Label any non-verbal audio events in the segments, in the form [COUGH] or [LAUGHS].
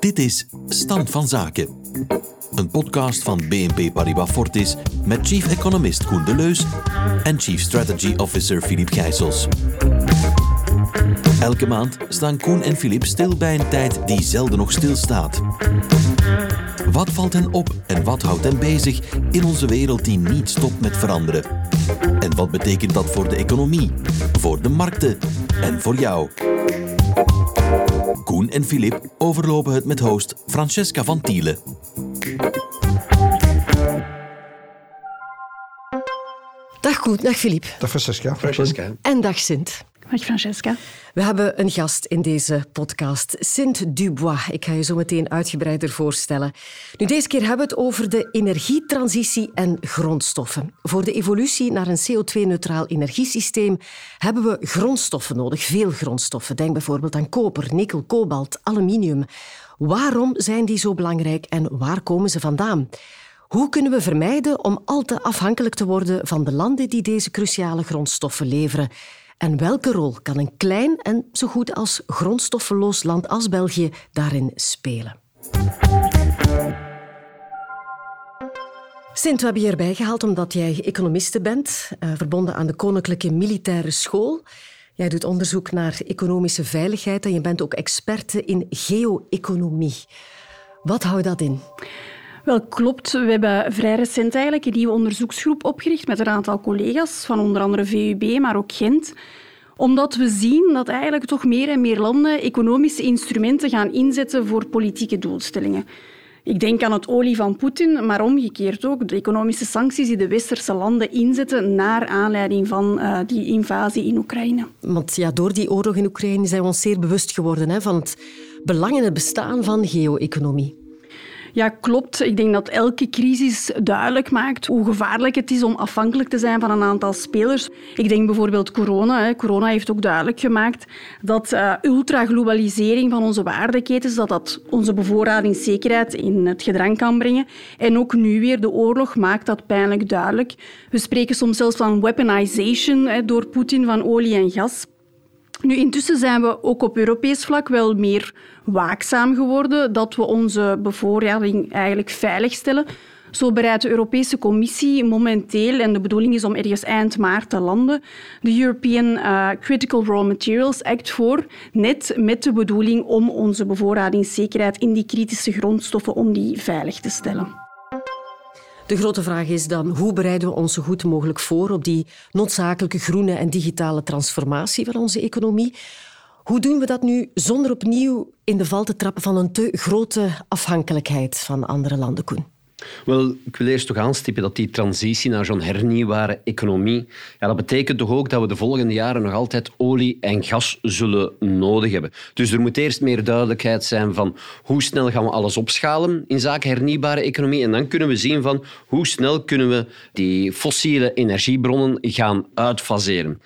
Dit is Stand van Zaken. Een podcast van BNP Paribas Fortis met chief economist Koen Deleus en chief strategy officer Philippe Gijsels. Elke maand staan Koen en Philippe stil bij een tijd die zelden nog stilstaat. Wat valt hen op en wat houdt hen bezig in onze wereld die niet stopt met veranderen? En wat betekent dat voor de economie, voor de markten en voor jou? Koen en Filip overlopen het met host Francesca van Tielen. Dag Koen, dag Filip. Dag Francesca. Francesca. En dag Sint. Dag Francesca. We hebben een gast in deze podcast, Sint Dubois. Ik ga je zo meteen uitgebreider voorstellen. Nu, deze keer hebben we het over de energietransitie en grondstoffen. Voor de evolutie naar een CO2-neutraal energiesysteem hebben we grondstoffen nodig, veel grondstoffen. Denk bijvoorbeeld aan koper, nikkel, kobalt, aluminium. Waarom zijn die zo belangrijk en waar komen ze vandaan? Hoe kunnen we vermijden om al te afhankelijk te worden van de landen die deze cruciale grondstoffen leveren? En welke rol kan een klein en zo goed als grondstoffenloos land als België daarin spelen? Sint, we hebben je erbij gehaald omdat jij economiste bent, eh, verbonden aan de Koninklijke Militaire School. Jij doet onderzoek naar economische veiligheid en je bent ook experte in geo-economie. Wat houdt dat in? Wel, klopt. We hebben vrij recent eigenlijk een nieuwe onderzoeksgroep opgericht met een aantal collega's van onder andere VUB, maar ook Gent omdat we zien dat eigenlijk toch meer en meer landen economische instrumenten gaan inzetten voor politieke doelstellingen. Ik denk aan het olie van Poetin, maar omgekeerd ook de economische sancties die de westerse landen inzetten naar aanleiding van uh, die invasie in Oekraïne. Want ja, door die oorlog in Oekraïne zijn we ons zeer bewust geworden hè, van het belang en het bestaan van geo-economie. Ja, klopt. Ik denk dat elke crisis duidelijk maakt hoe gevaarlijk het is om afhankelijk te zijn van een aantal spelers. Ik denk bijvoorbeeld corona. Corona heeft ook duidelijk gemaakt dat uh, ultraglobalisering van onze waardeketens dat dat onze bevoorradingszekerheid in het gedrang kan brengen. En ook nu weer de oorlog maakt dat pijnlijk duidelijk. We spreken soms zelfs van weaponization door Poetin van olie en gas. Nu, intussen zijn we ook op Europees vlak wel meer waakzaam geworden dat we onze bevoorrading eigenlijk veiligstellen. Zo bereidt de Europese Commissie momenteel, en de bedoeling is om ergens eind maart te landen, de European uh, Critical Raw Materials Act voor, net met de bedoeling om onze bevoorradingszekerheid in die kritische grondstoffen om die veilig te stellen. De grote vraag is dan, hoe bereiden we ons zo goed mogelijk voor op die noodzakelijke groene en digitale transformatie van onze economie? Hoe doen we dat nu zonder opnieuw in de val te trappen van een te grote afhankelijkheid van andere landen, Koen? Wel, ik wil eerst toch aanstippen dat die transitie naar zo'n hernieuwbare economie, ja, dat betekent toch ook dat we de volgende jaren nog altijd olie en gas zullen nodig hebben. Dus er moet eerst meer duidelijkheid zijn van hoe snel gaan we alles opschalen in zaken hernieuwbare economie en dan kunnen we zien van hoe snel kunnen we die fossiele energiebronnen gaan uitfaseren.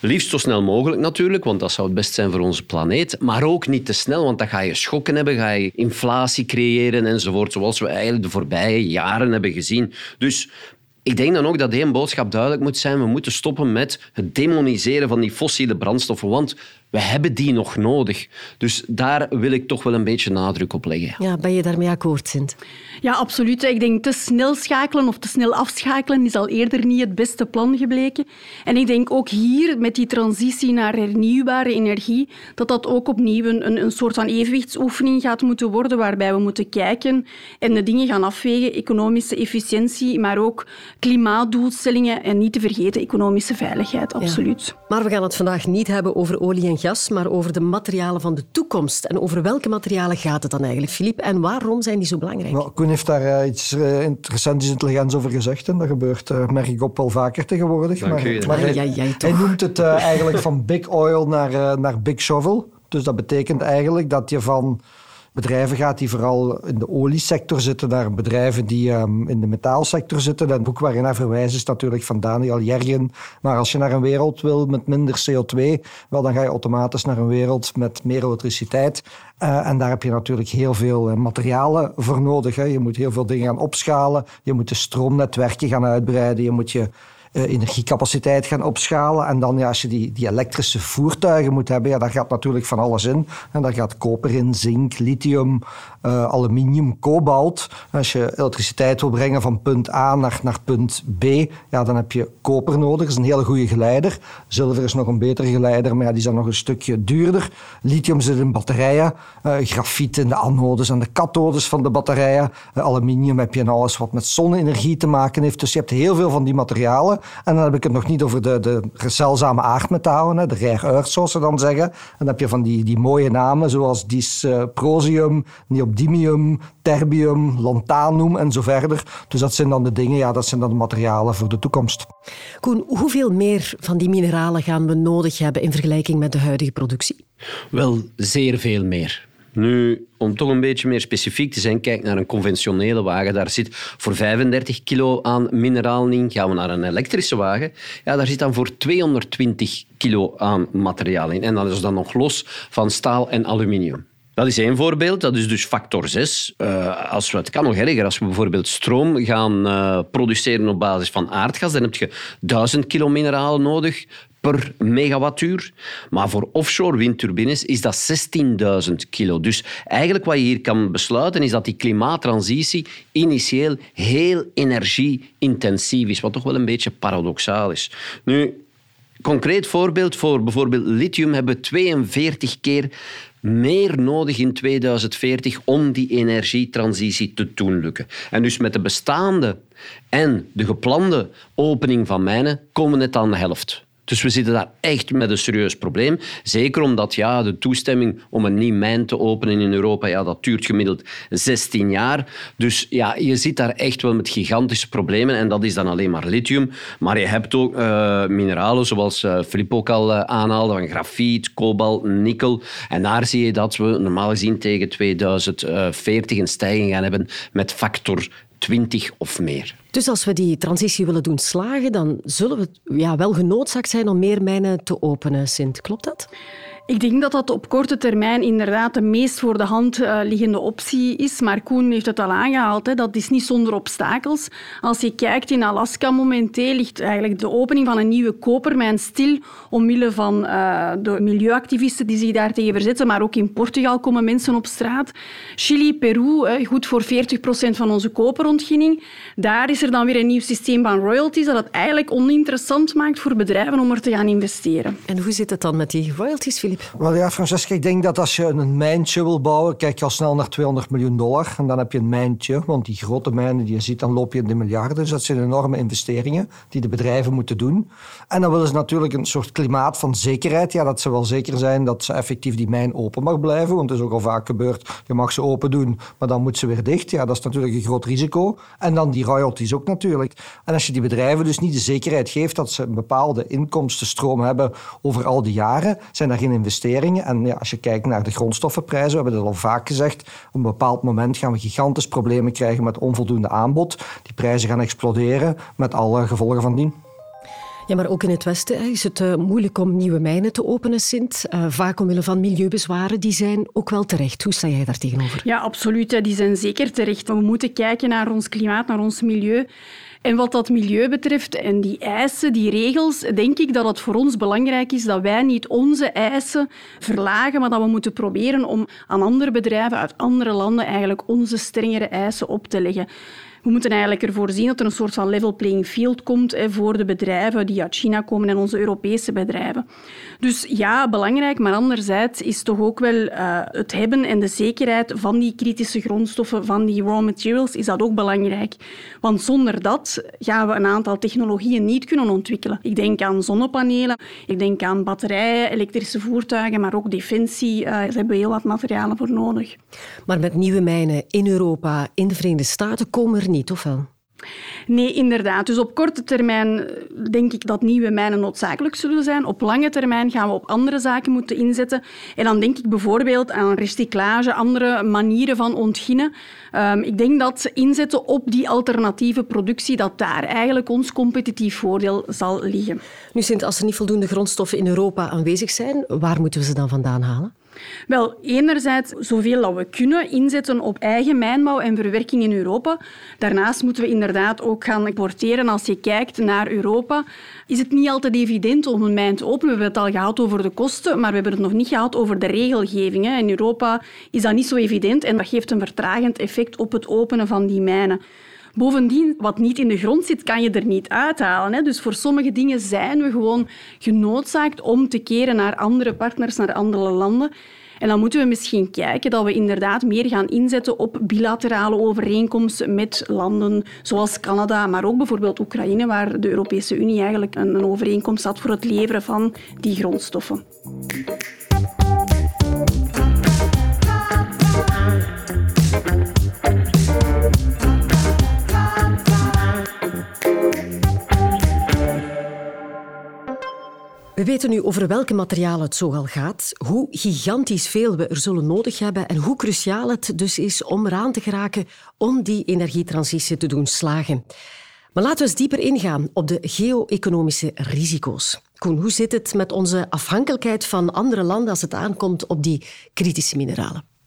Liefst zo snel mogelijk natuurlijk, want dat zou het best zijn voor onze planeet. Maar ook niet te snel, want dan ga je schokken hebben, ga je inflatie creëren enzovoort, zoals we eigenlijk de voorbije jaren hebben gezien. Dus ik denk dan ook dat één boodschap duidelijk moet zijn. We moeten stoppen met het demoniseren van die fossiele brandstoffen, want we hebben die nog nodig. Dus daar wil ik toch wel een beetje nadruk op leggen. Ja, ben je daarmee akkoord, Sint? Ja, absoluut. Ik denk te snel schakelen of te snel afschakelen is al eerder niet het beste plan gebleken. En ik denk ook hier, met die transitie naar hernieuwbare energie, dat dat ook opnieuw een, een soort van evenwichtsoefening gaat moeten worden, waarbij we moeten kijken en de dingen gaan afwegen, economische efficiëntie, maar ook klimaatdoelstellingen en niet te vergeten economische veiligheid, absoluut. Maar we gaan het vandaag niet hebben over olie en gas, maar over de materialen van de toekomst. En over welke materialen gaat het dan eigenlijk, Filip? En waarom zijn die zo belangrijk? Nou, Koen heeft daar uh, iets uh, interessants intelligents over gezegd. En dat gebeurt, uh, merk ik op, wel vaker tegenwoordig. Dank maar, jij hij toch. noemt het eigenlijk van big oil naar, naar big shovel. Dus dat betekent eigenlijk dat je van bedrijven gaat die vooral in de oliesector zitten, naar bedrijven die um, in de metaalsector zitten. Dat boek waarin hij verwijst is natuurlijk van Daniel Jergen. Maar als je naar een wereld wil met minder CO2, wel, dan ga je automatisch naar een wereld met meer elektriciteit. Uh, en daar heb je natuurlijk heel veel uh, materialen voor nodig. Hè. Je moet heel veel dingen gaan opschalen. Je moet de stroomnetwerken gaan uitbreiden. Je moet je energiecapaciteit gaan opschalen. En dan, ja, als je die, die elektrische voertuigen moet hebben, ja, daar gaat natuurlijk van alles in. En daar gaat koper in, zink, lithium, uh, aluminium, kobalt. Als je elektriciteit wil brengen van punt A naar, naar punt B, ja, dan heb je koper nodig. Dat is een hele goede geleider. Zilver is nog een betere geleider, maar die is dan nog een stukje duurder. Lithium zit in batterijen, uh, grafiet in de anodes en de kathodes van de batterijen. aluminium heb je in alles wat met zonne-energie te maken heeft. Dus je hebt heel veel van die materialen. En dan heb ik het nog niet over de, de zeldzame aardmetalen, de rare earth, zoals ze dan zeggen. En dan heb je van die, die mooie namen, zoals dysprosium, neodymium, terbium, lantanum en zo verder. Dus dat zijn dan de dingen, ja, dat zijn dan de materialen voor de toekomst. Koen, hoeveel meer van die mineralen gaan we nodig hebben in vergelijking met de huidige productie? Wel, zeer veel meer. Nu, om toch een beetje meer specifiek te zijn, kijk naar een conventionele wagen. Daar zit voor 35 kilo aan mineraal in. Gaan we naar een elektrische wagen, ja, daar zit dan voor 220 kilo aan materiaal in. En dat is dan nog los van staal en aluminium. Dat is één voorbeeld, dat is dus factor 6. Uh, eh, als we, het kan nog erger, als we bijvoorbeeld stroom gaan uh, produceren op basis van aardgas, dan heb je 1000 kilo mineralen nodig per megawattuur. Maar voor offshore windturbines is dat 16.000 kilo. Dus eigenlijk wat je hier kan besluiten is dat die klimaattransitie initieel heel energie-intensief is, wat toch wel een beetje paradoxaal is. Nu, concreet voorbeeld voor bijvoorbeeld lithium hebben we 42 keer meer nodig in 2040 om die energietransitie te doen lukken. En dus met de bestaande en de geplande opening van mijnen komen we net aan de helft. Dus we zitten daar echt met een serieus probleem. Zeker omdat ja, de toestemming om een nieuw mijn te openen in Europa, ja, dat duurt gemiddeld 16 jaar. Dus ja, je zit daar echt wel met gigantische problemen. En dat is dan alleen maar lithium. Maar je hebt ook uh, mineralen, zoals uh, Filip ook al uh, aanhaalde, van grafiet, kobalt, nikkel. En daar zie je dat we normaal gezien tegen 2040 een stijging gaan hebben met factor 20 of meer. Dus als we die transitie willen doen slagen, dan zullen we ja, wel genoodzaakt zijn om meer mijnen te openen, Sint. Klopt dat? Ik denk dat dat op korte termijn inderdaad de meest voor de hand uh, liggende optie is. Maar Koen heeft het al aangehaald, dat is niet zonder obstakels. Als je kijkt in Alaska momenteel ligt eigenlijk de opening van een nieuwe kopermijn stil omwille van uh, de milieuactivisten die zich daar tegen verzetten. Maar ook in Portugal komen mensen op straat. Chili, Peru, goed voor 40 procent van onze koperontginning. Daar is er dan weer een nieuw systeem van royalties dat het eigenlijk oninteressant maakt voor bedrijven om er te gaan investeren. En hoe zit het dan met die royalties, Filip? Wel ja, Francesca, ik denk dat als je een mijntje wil bouwen, kijk je al snel naar 200 miljoen dollar. En dan heb je een mijntje, want die grote mijnen die je ziet, dan loop je in de miljarden. Dus dat zijn enorme investeringen die de bedrijven moeten doen. En dan willen ze natuurlijk een soort klimaat van zekerheid. Ja, dat ze wel zeker zijn dat ze effectief die mijn open mag blijven. Want het is ook al vaak gebeurd, je mag ze open doen, maar dan moet ze weer dicht. Ja, dat is natuurlijk een groot risico. En dan die royalties ook natuurlijk. En als je die bedrijven dus niet de zekerheid geeft dat ze een bepaalde inkomstenstroom hebben over al die jaren, zijn daar geen investeringen investeringen. En ja, als je kijkt naar de grondstoffenprijzen, we hebben dat al vaak gezegd, op een bepaald moment gaan we gigantisch problemen krijgen met onvoldoende aanbod. Die prijzen gaan exploderen met alle gevolgen van dien. Ja, maar ook in het Westen is het uh, moeilijk om nieuwe mijnen te openen, Sint. Uh, vaak omwille van milieubezwaren. Die zijn ook wel terecht. Hoe sta jij daar tegenover? Ja, absoluut. Die zijn zeker terecht. We moeten kijken naar ons klimaat, naar ons milieu. En wat dat milieu betreft en die eisen, die regels, denk ik dat het voor ons belangrijk is dat wij niet onze eisen verlagen, maar dat we moeten proberen om aan andere bedrijven uit andere landen eigenlijk onze strengere eisen op te leggen. We moeten eigenlijk ervoor zien dat er een soort van level playing field komt hè, voor de bedrijven die uit China komen en onze Europese bedrijven. Dus ja, belangrijk, maar anderzijds is toch ook wel uh, het hebben en de zekerheid van die kritische grondstoffen, van die raw materials, is dat ook belangrijk. Want zonder dat gaan we een aantal technologieën niet kunnen ontwikkelen. Ik denk aan zonnepanelen, ik denk aan batterijen, elektrische voertuigen, maar ook defensie. Uh, daar hebben we heel wat materialen voor nodig. Maar met nieuwe mijnen in Europa, in de Verenigde Staten, komen er niet, of wel? Nee, inderdaad. Dus op korte termijn eh, denk ik dat nieuwe mijnen noodzakelijk zullen zijn. Op lange termijn gaan we op andere zaken moeten inzetten. En dan denk ik bijvoorbeeld aan recyclage, andere manieren van ontginnen. Um, ik denk dat inzetten op die alternatieve productie, dat daar eigenlijk ons competitief voordeel zal liggen. Nu, Sint, als er niet voldoende grondstoffen in Europa aanwezig zijn, waar moeten we ze dan vandaan halen? Wel, enerzijds zoveel dat we kunnen inzetten op eigen mijnbouw en verwerking in Europa. Daarnaast moeten we inderdaad ook gaan importeren. Als je kijkt naar Europa, is het niet altijd evident om een mijn te openen. We hebben het al gehad over de kosten, maar we hebben het nog niet gehad over de regelgeving. In Europa is dat niet zo evident en dat geeft een vertragend effect op het openen van die mijnen. Bovendien, wat niet in de grond zit, kan je er niet uithalen. Hè? Dus voor sommige dingen zijn we gewoon genoodzaakt om te keren naar andere partners, naar andere landen. En dan moeten we misschien kijken dat we inderdaad meer gaan inzetten op bilaterale overeenkomsten met landen zoals Canada, maar ook bijvoorbeeld Oekraïne, waar de Europese Unie eigenlijk een overeenkomst had voor het leveren van die grondstoffen. We weten nu over welke materialen het zoal gaat, hoe gigantisch veel we er zullen nodig hebben en hoe cruciaal het dus is om eraan te geraken om die energietransitie te doen slagen. Maar laten we eens dieper ingaan op de geo-economische risico's. Koen, hoe zit het met onze afhankelijkheid van andere landen als het aankomt op die kritische mineralen?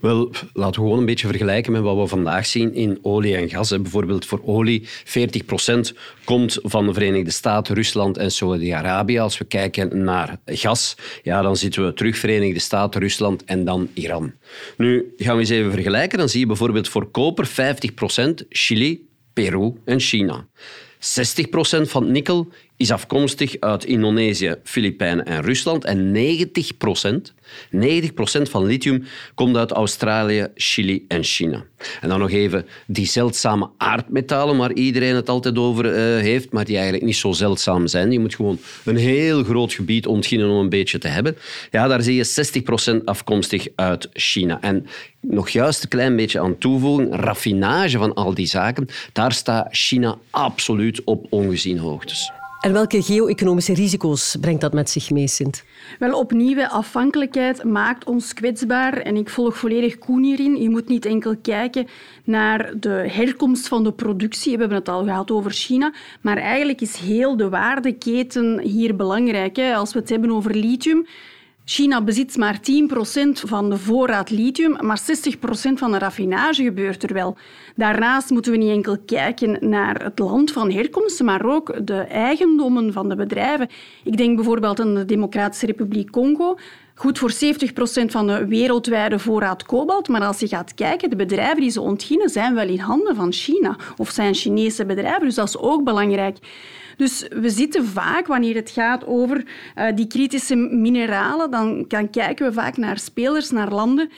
Wel, laten we gewoon een beetje vergelijken met wat we vandaag zien in olie en gas. Bijvoorbeeld voor olie, 40% komt van de Verenigde Staten, Rusland en Saudi-Arabië. Als we kijken naar gas, ja, dan zitten we terug Verenigde Staten, Rusland en dan Iran. Nu, gaan we eens even vergelijken. Dan zie je bijvoorbeeld voor koper 50% Chili, Peru en China. 60% van nikkel is afkomstig uit Indonesië, Filipijnen en Rusland. En 90%, 90 van lithium komt uit Australië, Chili en China. En dan nog even die zeldzame aardmetalen waar iedereen het altijd over uh, heeft, maar die eigenlijk niet zo zeldzaam zijn. Je moet gewoon een heel groot gebied ontginnen om een beetje te hebben. Ja, daar zie je 60% afkomstig uit China. En nog juist een klein beetje aan toevoegen, raffinage van al die zaken, daar staat China absoluut op ongezien hoogtes. En welke geo-economische risico's brengt dat met zich mee, Sint? Wel, opnieuw, afhankelijkheid maakt ons kwetsbaar. En ik volg volledig Koen hierin. Je moet niet enkel kijken naar de herkomst van de productie. We hebben het al gehad over China. Maar eigenlijk is heel de waardeketen hier belangrijk. Als we het hebben over lithium, China bezit maar 10% van de voorraad lithium, maar 60% van de raffinage gebeurt er wel. Daarnaast moeten we niet enkel kijken naar het land van herkomst, maar ook de eigendommen van de bedrijven. Ik denk bijvoorbeeld aan de Democratische Republiek Congo. Goed voor 70% van de wereldwijde voorraad kobalt, maar als je gaat kijken, de bedrijven die ze ontginnen zijn wel in handen van China of zijn Chinese bedrijven, dus dat is ook belangrijk. Dus we zitten vaak, wanneer het gaat over uh, die kritische mineralen, dan, dan kijken we vaak naar spelers, naar landen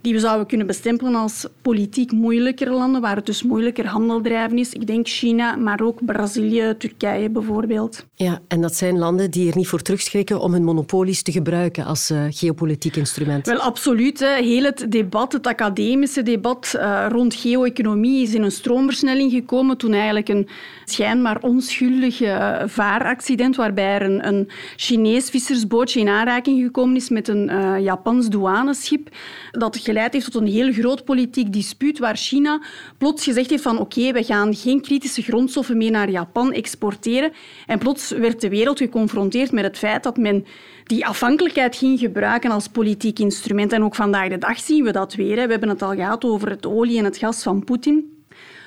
die we zouden kunnen bestempelen als politiek moeilijkere landen, waar het dus moeilijker handel drijven is. Ik denk China, maar ook Brazilië, Turkije bijvoorbeeld. Ja, en dat zijn landen die er niet voor terugschrikken om hun monopolies te gebruiken als uh, geopolitiek instrument. Wel, absoluut. Hè. Heel het debat, het academische debat uh, rond geo-economie is in een stroomversnelling gekomen toen eigenlijk een schijnbaar onschuldig uh, vaaraccident waarbij er een, een Chinees vissersbootje in aanraking gekomen is met een Japans douaneschip dat geleid heeft tot een heel groot politiek dispuut waar China plots gezegd heeft van oké, we gaan geen kritische grondstoffen meer naar Japan exporteren. En plots werd de wereld geconfronteerd met het feit dat men die afhankelijkheid ging gebruiken als politiek instrument. En ook vandaag de dag zien we dat weer. We hebben het al gehad over het olie en het gas van Poetin.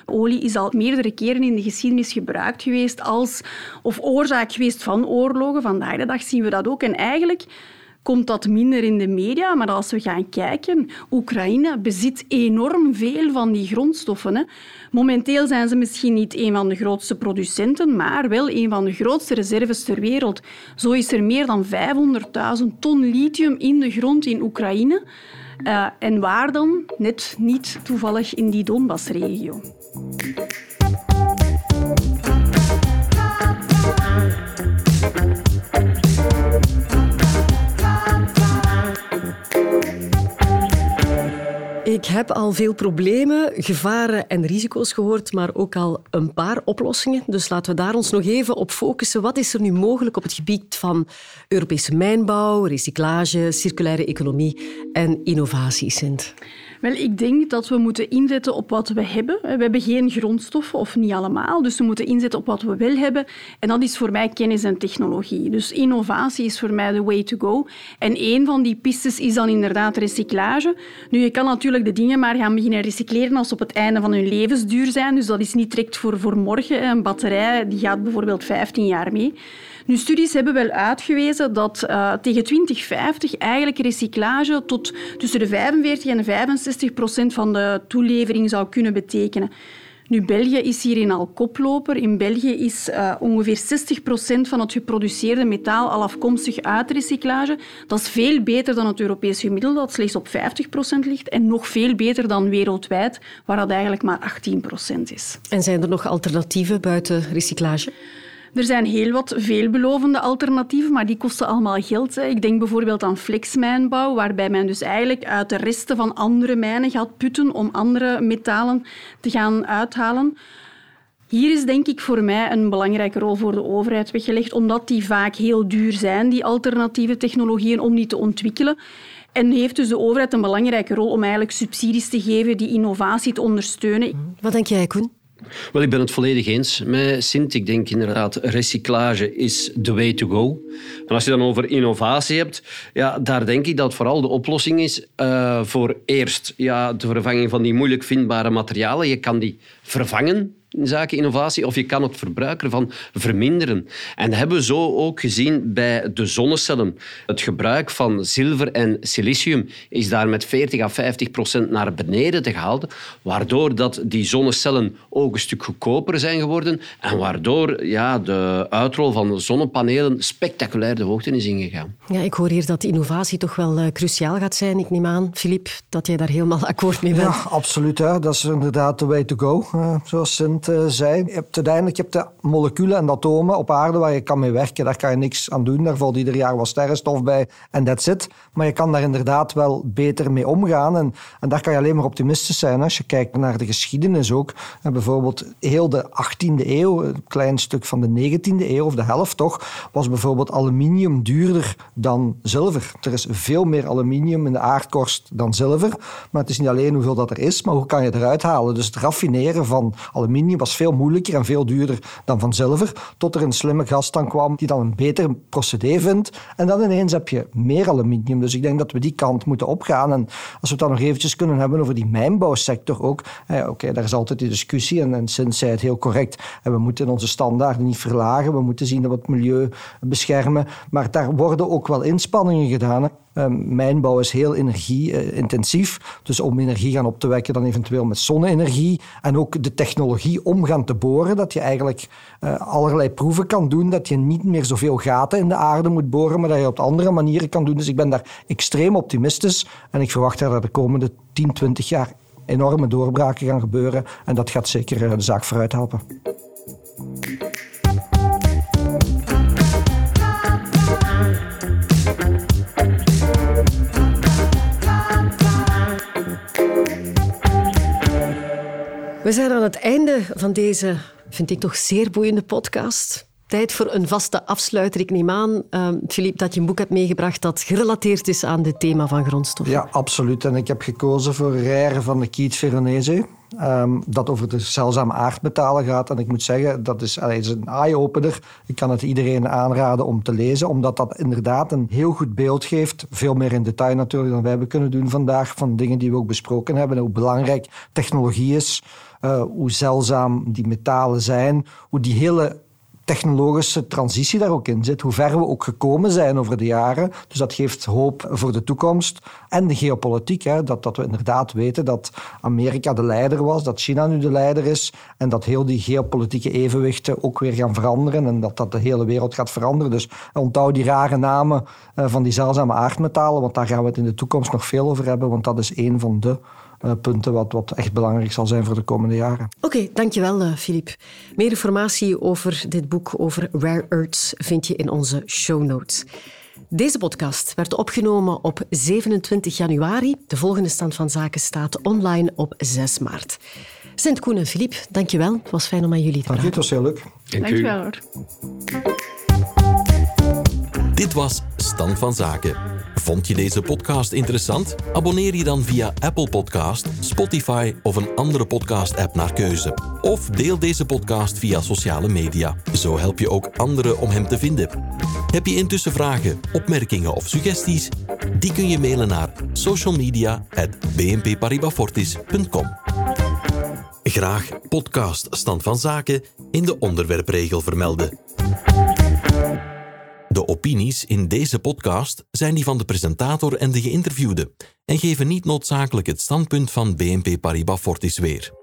Olie is al meerdere keren in de geschiedenis gebruikt geweest als, of oorzaak geweest van oorlogen. Vandaag de dag zien we dat ook. En eigenlijk komt dat minder in de media. Maar als we gaan kijken, Oekraïne bezit enorm veel van die grondstoffen. Hè. Momenteel zijn ze misschien niet een van de grootste producenten, maar wel een van de grootste reserves ter wereld. Zo is er meer dan 500.000 ton lithium in de grond in Oekraïne. Uh, en waar dan? Net niet toevallig in die Donbassregio. Ik heb al veel problemen, gevaren en risico's gehoord, maar ook al een paar oplossingen. Dus laten we daar ons nog even op focussen. Wat is er nu mogelijk op het gebied van Europese mijnbouw, recyclage, circulaire economie en innovatie, Sint? Wel, ik denk dat we moeten inzetten op wat we hebben. We hebben geen grondstoffen, of niet allemaal, dus we moeten inzetten op wat we wel hebben. En dat is voor mij kennis en technologie. Dus innovatie is voor mij de way to go. En een van die pistes is dan inderdaad recyclage. Nu, je kan natuurlijk de dingen maar gaan beginnen recycleren als ze op het einde van hun levensduur zijn. Dus dat is niet direct voor, voor morgen. Een batterij die gaat bijvoorbeeld 15 jaar mee. Nu, studies hebben wel uitgewezen dat uh, tegen 2050 eigenlijk recyclage tot tussen de 45 en 65 procent van de toelevering zou kunnen betekenen. Nu, België is hierin al koploper. In België is uh, ongeveer 60 procent van het geproduceerde metaal al afkomstig uit recyclage. Dat is veel beter dan het Europese gemiddelde, dat slechts op 50 procent ligt. En nog veel beter dan wereldwijd, waar dat eigenlijk maar 18 procent is. En zijn er nog alternatieven buiten recyclage? Er zijn heel wat veelbelovende alternatieven, maar die kosten allemaal geld. Ik denk bijvoorbeeld aan flexmijnbouw, waarbij men dus eigenlijk uit de resten van andere mijnen gaat putten om andere metalen te gaan uithalen. Hier is denk ik voor mij een belangrijke rol voor de overheid weggelegd, omdat die vaak heel duur zijn, die alternatieve technologieën, om die te ontwikkelen. En heeft dus de overheid een belangrijke rol om eigenlijk subsidies te geven, die innovatie te ondersteunen. Wat denk jij, Koen? Wel, ik ben het volledig eens met Sint. Ik denk inderdaad, recyclage is the way to go. En als je dan over innovatie hebt, ja, daar denk ik dat vooral de oplossing is uh, voor eerst ja, de vervanging van die moeilijk vindbare materialen. Je kan die vervangen zaken innovatie, of je kan het verbruik ervan verminderen. En dat hebben we zo ook gezien bij de zonnecellen. Het gebruik van zilver en silicium is daar met 40 à 50 procent naar beneden te gehaald, waardoor dat die zonnecellen ook een stuk goedkoper zijn geworden en waardoor ja, de uitrol van de zonnepanelen spectaculair de hoogte is ingegaan. Ja, ik hoor hier dat innovatie toch wel uh, cruciaal gaat zijn. Ik neem aan, Filip, dat jij daar helemaal [LAUGHS] akkoord mee bent. Ja, absoluut. Hè. Dat is inderdaad de way to go, uh, zoals Sint uh, zei. Je hebt uiteindelijk je hebt de moleculen en atomen op aarde waar je kan mee werken. Daar kan je niks aan doen. Daar valt ieder jaar wat sterrenstof bij en that's it. Maar je kan daar inderdaad wel beter mee omgaan. En, en daar kan je alleen maar optimistisch zijn. Als je kijkt naar de geschiedenis ook. En bijvoorbeeld heel de 18e eeuw, een klein stuk van de 19e eeuw, of de helft toch, was bijvoorbeeld aluminium duurder dan zilver. Er is veel meer aluminium in de aardkorst dan zilver. Maar het is niet alleen hoeveel dat er is, maar hoe kan je eruit halen. Dus het raffineren van aluminium was veel moeilijker en veel duurder dan van zilver. Tot er een slimme gast dan kwam die dan een beter procedé vindt. En dan ineens heb je meer aluminium. Dus ik denk dat we die kant moeten opgaan. En als we het dan nog eventjes kunnen hebben over die mijnbouwsector ook. Oké, daar is altijd die discussie en, en Sint zei het heel correct. En we moeten onze standaarden niet verlagen. We moeten zien dat we het milieu beschermen. Maar daar worden ook wel inspanningen gedaan. Um, mijnbouw is heel energie-intensief. Dus om energie gaan op te wekken, dan eventueel met zonne-energie. En ook de technologie om gaan te boren, dat je eigenlijk uh, allerlei proeven kan doen, dat je niet meer zoveel gaten in de aarde moet boren, maar dat je op andere manieren kan doen. Dus ik ben daar extreem optimistisch en ik verwacht dat de komende 10, 20 jaar enorme doorbraken gaan gebeuren. En dat gaat zeker uh, de zaak vooruit helpen. We zijn aan het einde van deze, vind ik toch zeer boeiende podcast. Tijd voor een vaste afsluiter. Ik neem aan, Filip, uh, dat je een boek hebt meegebracht dat gerelateerd is aan het thema van grondstoffen. Ja, absoluut. En ik heb gekozen voor Rare van de Keith Veronese. Um, dat over de zeldzame aardmetalen gaat. En ik moet zeggen, dat is, is een eye-opener. Ik kan het iedereen aanraden om te lezen, omdat dat inderdaad een heel goed beeld geeft. Veel meer in detail natuurlijk dan wij hebben kunnen doen vandaag, van dingen die we ook besproken hebben. En hoe belangrijk technologie is, uh, hoe zeldzaam die metalen zijn, hoe die hele technologische transitie daar ook in zit. Hoe ver we ook gekomen zijn over de jaren. Dus dat geeft hoop voor de toekomst. En de geopolitiek. Hè, dat, dat we inderdaad weten dat Amerika de leider was, dat China nu de leider is. En dat heel die geopolitieke evenwichten ook weer gaan veranderen. En dat dat de hele wereld gaat veranderen. Dus onthoud die rare namen van die zeldzame aardmetalen. Want daar gaan we het in de toekomst nog veel over hebben. Want dat is een van de punten wat, wat echt belangrijk zal zijn voor de komende jaren. Oké, okay, dankjewel uh, Filip. Meer informatie over dit boek over rare earths vind je in onze show notes. Deze podcast werd opgenomen op 27 januari. De volgende stand van zaken staat online op 6 maart. Sint Koen en Filip, dankjewel. Het was fijn om aan jullie te Dank je, praten. het was heel leuk. Dank. Dankjewel hoor. Dit was Stand van Zaken. Vond je deze podcast interessant? Abonneer je dan via Apple Podcast, Spotify of een andere podcast-app naar keuze. Of deel deze podcast via sociale media. Zo help je ook anderen om hem te vinden. Heb je intussen vragen, opmerkingen of suggesties? Die kun je mailen naar socialmedia.bnpparibafortis.com. Graag podcast Stand van Zaken in de onderwerpregel vermelden. De opinies in deze podcast zijn die van de presentator en de geïnterviewde en geven niet noodzakelijk het standpunt van BNP Paribas Fortis weer.